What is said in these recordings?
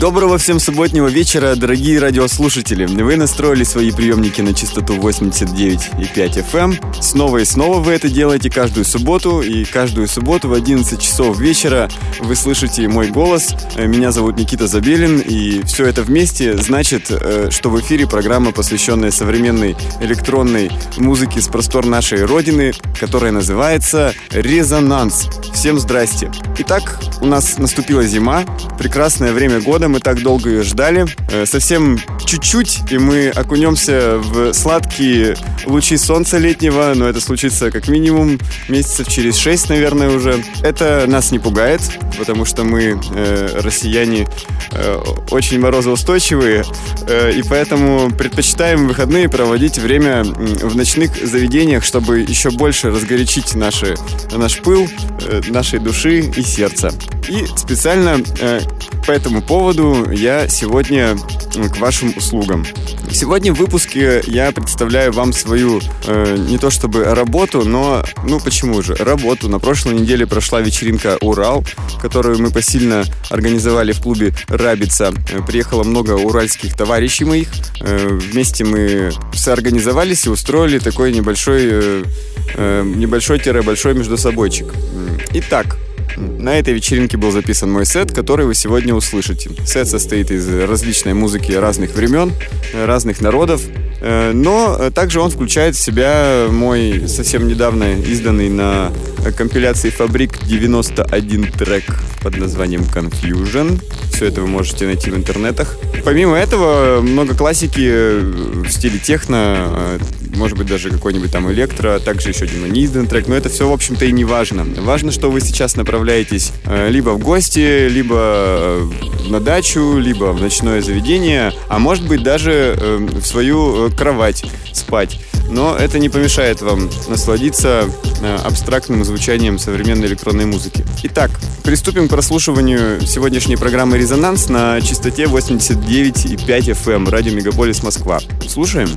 Доброго всем субботнего вечера, дорогие радиослушатели. Вы настроили свои приемники на частоту 89,5 FM. Эм. Снова и снова вы это делаете каждую субботу. И каждую субботу в 11 часов вечера вы слышите мой голос. Э, меня зовут Никита Забелин. И все это вместе значит, э, что в эфире программа, посвященная современной электронной музыке с простор нашей Родины, которая называется «Резонанс». Всем здрасте. Итак, у нас наступила зима, прекрасное время года, мы так долго ее ждали. Э, совсем чуть-чуть, и мы окунемся в сладкие лучи солнца летнего, но это случится как минимум месяцев через шесть, наверное, уже. Это нас не пугает, потому что мы, э, россияне, э, очень морозоустойчивые, э, и поэтому предпочитаем выходные проводить время в ночных заведениях, чтобы еще больше разгорячить наши, наш пыл, э, нашей души и сердца. И специально э, по этому поводу я сегодня к вашим услугам. Сегодня в выпуске я представляю вам свою э, не то чтобы работу, но ну почему же работу. На прошлой неделе прошла вечеринка Урал, которую мы посильно организовали в клубе Рабица. Э, приехало много уральских товарищей моих. Э, вместе мы соорганизовались и устроили такой небольшой э, э, небольшой-большой между собойчик. Итак, на этой вечеринке был записан мой сет, который вы сегодня услышите. Сет состоит из различной музыки разных времен, разных народов, э, но также он включает в себя мой совсем недавно изданный на компиляции Фабрик 91 трек под названием Confusion. Все это вы можете найти в интернетах. Помимо этого, много классики в стиле техно, э, может быть, даже какой-нибудь там электро, также еще один неизданный трек, но это все, в общем-то, и не важно. Важно, что вы сейчас направляетесь э, либо в гости, либо э, на дачу, либо в ночное заведение, а может быть, даже э, в свою кровать спать. Но это не помешает вам насладиться абстрактным звучанием современной электронной музыки. Итак, приступим к прослушиванию сегодняшней программы «Резонанс» на частоте 89,5 FM, эм, радио Мегаполис Москва. Слушаем?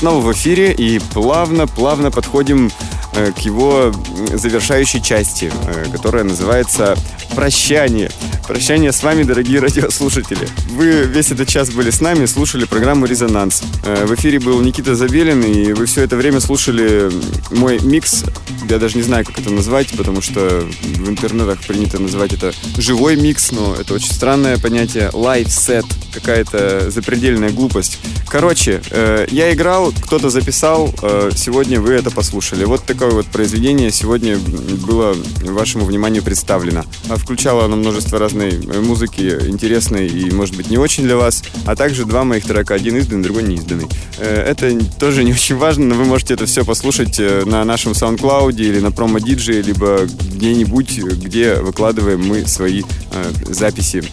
Снова в эфире и плавно-плавно подходим э, к его завершающей части, э, которая называется «Прощание». Прощание с вами, дорогие радиослушатели. Вы весь этот час были с нами, слушали программу «Резонанс». Э, в эфире был Никита Забелин, и вы все это время слушали мой микс. Я даже не знаю, как это назвать, потому что в интернетах принято называть это живой микс, но это очень странное понятие. Лайв-сет, какая-то запредельная глупость. Короче, э, я играл, кто-то записал, э, сегодня вы это послушали. Вот такое вот произведение сегодня было вашему вниманию представлено. А включало оно множество разной музыки, интересной и, может быть, не очень для вас, а также два моих трека, один изданный, другой не изданный. Э, это тоже не очень важно, но вы можете это все послушать э, на нашем SoundCloud или на промо DJ, либо где-нибудь, где выкладываем мы свои э, записи.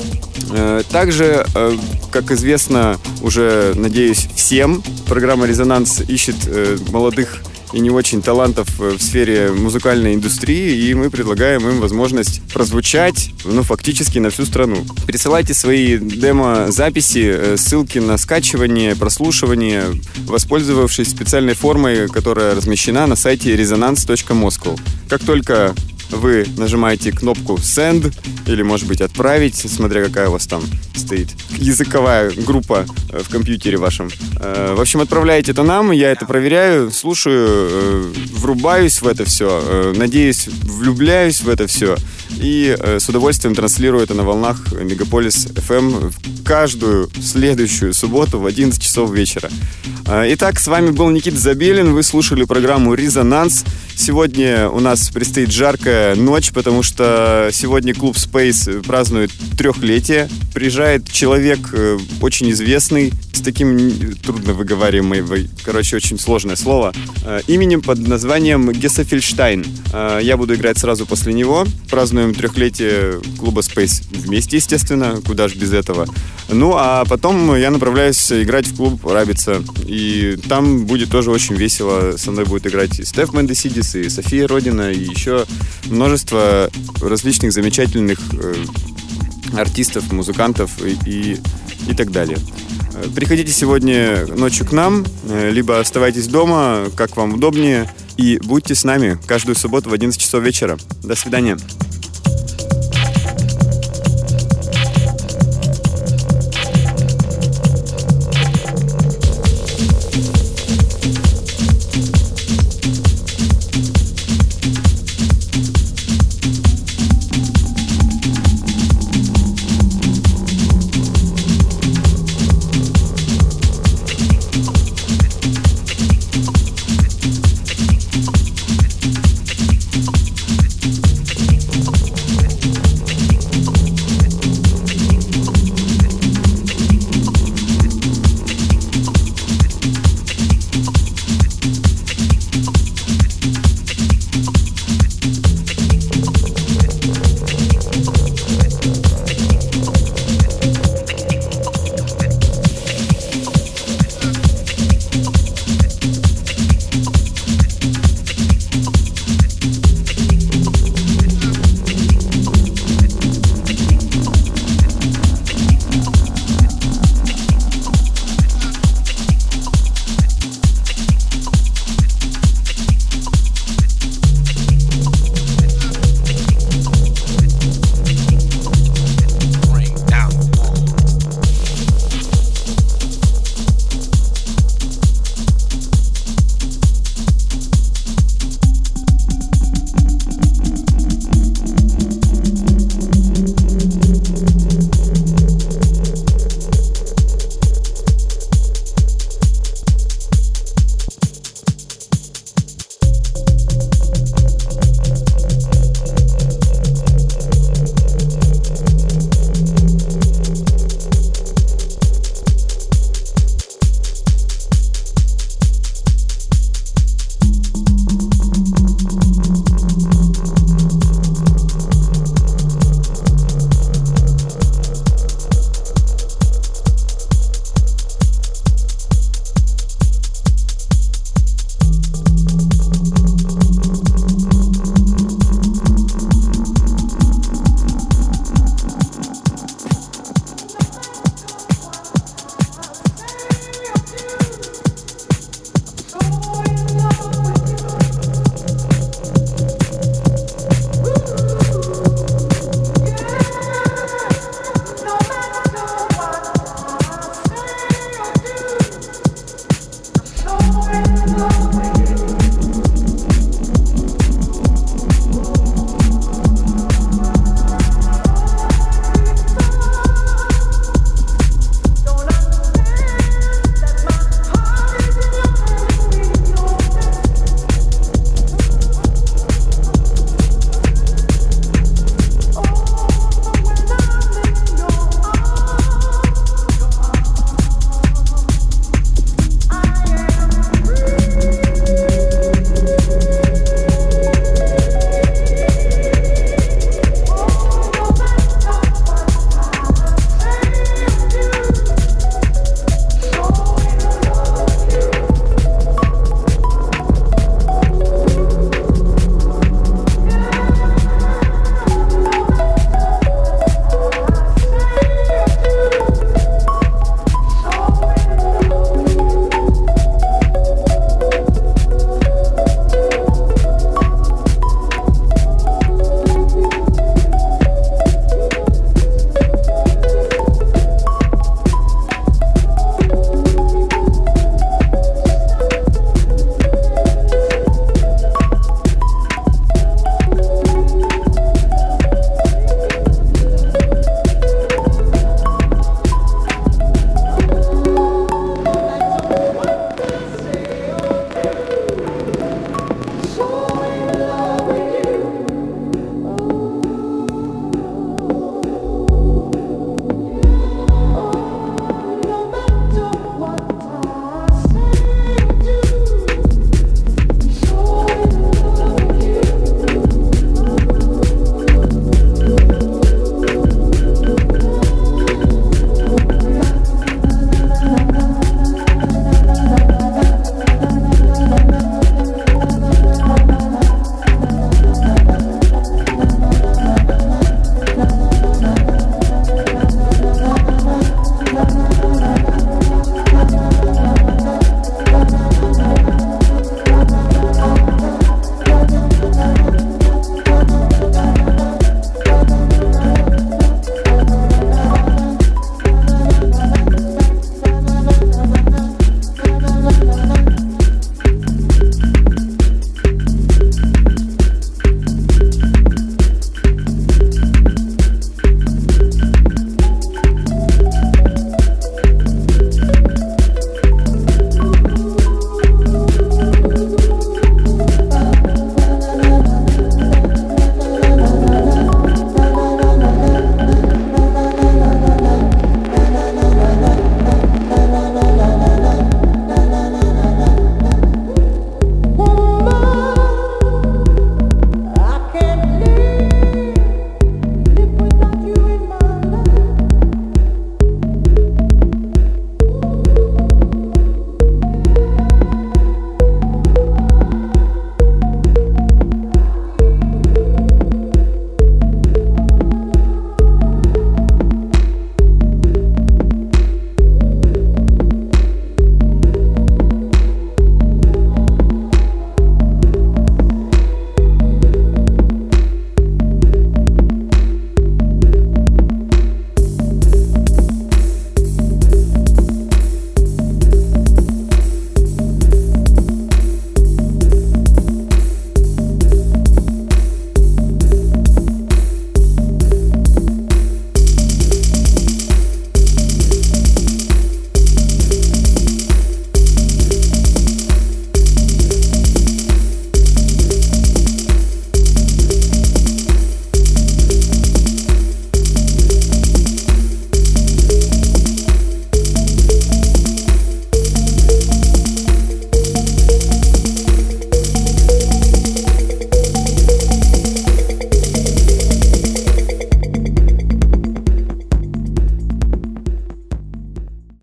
Также, как известно уже, надеюсь, всем, программа «Резонанс» ищет молодых и не очень талантов э, в сфере музыкальной индустрии, и мы предлагаем им возможность прозвучать, ну, фактически на всю страну. Присылайте свои демо-записи, э, ссылки на скачивание, прослушивание, воспользовавшись специальной формой, которая размещена на сайте resonance.moscow. Как только вы нажимаете кнопку Send или, может быть, отправить, смотря какая у вас там стоит языковая группа э, в компьютере вашем. Э, в общем, отправляете это нам, я это проверяю, слушаю, э, врубаюсь в это все, надеюсь, влюбляюсь в это все и с удовольствием транслирую это на волнах Мегаполис FM в каждую следующую субботу в 11 часов вечера. Итак, с вами был Никита Забелин, вы слушали программу «Резонанс». Сегодня у нас предстоит жаркая ночь, потому что сегодня клуб Space празднует трехлетие. Приезжает человек э, очень известный, с таким трудно выговариваемым, короче, очень сложное слово, э, именем под названием Гессефельштайн. Э, я буду играть сразу после него. Празднуем трехлетие клуба Space вместе, естественно, куда же без этого. Ну, а потом я направляюсь играть в клуб Рабица. И там будет тоже очень весело. Со мной будет играть и Стеф Мендесидис, и София Родина, и еще множество различных замечательных э, артистов, музыкантов и, и, и так далее. Э, приходите сегодня ночью к нам, э, либо оставайтесь дома, как вам удобнее, и будьте с нами каждую субботу в 11 часов вечера. До свидания.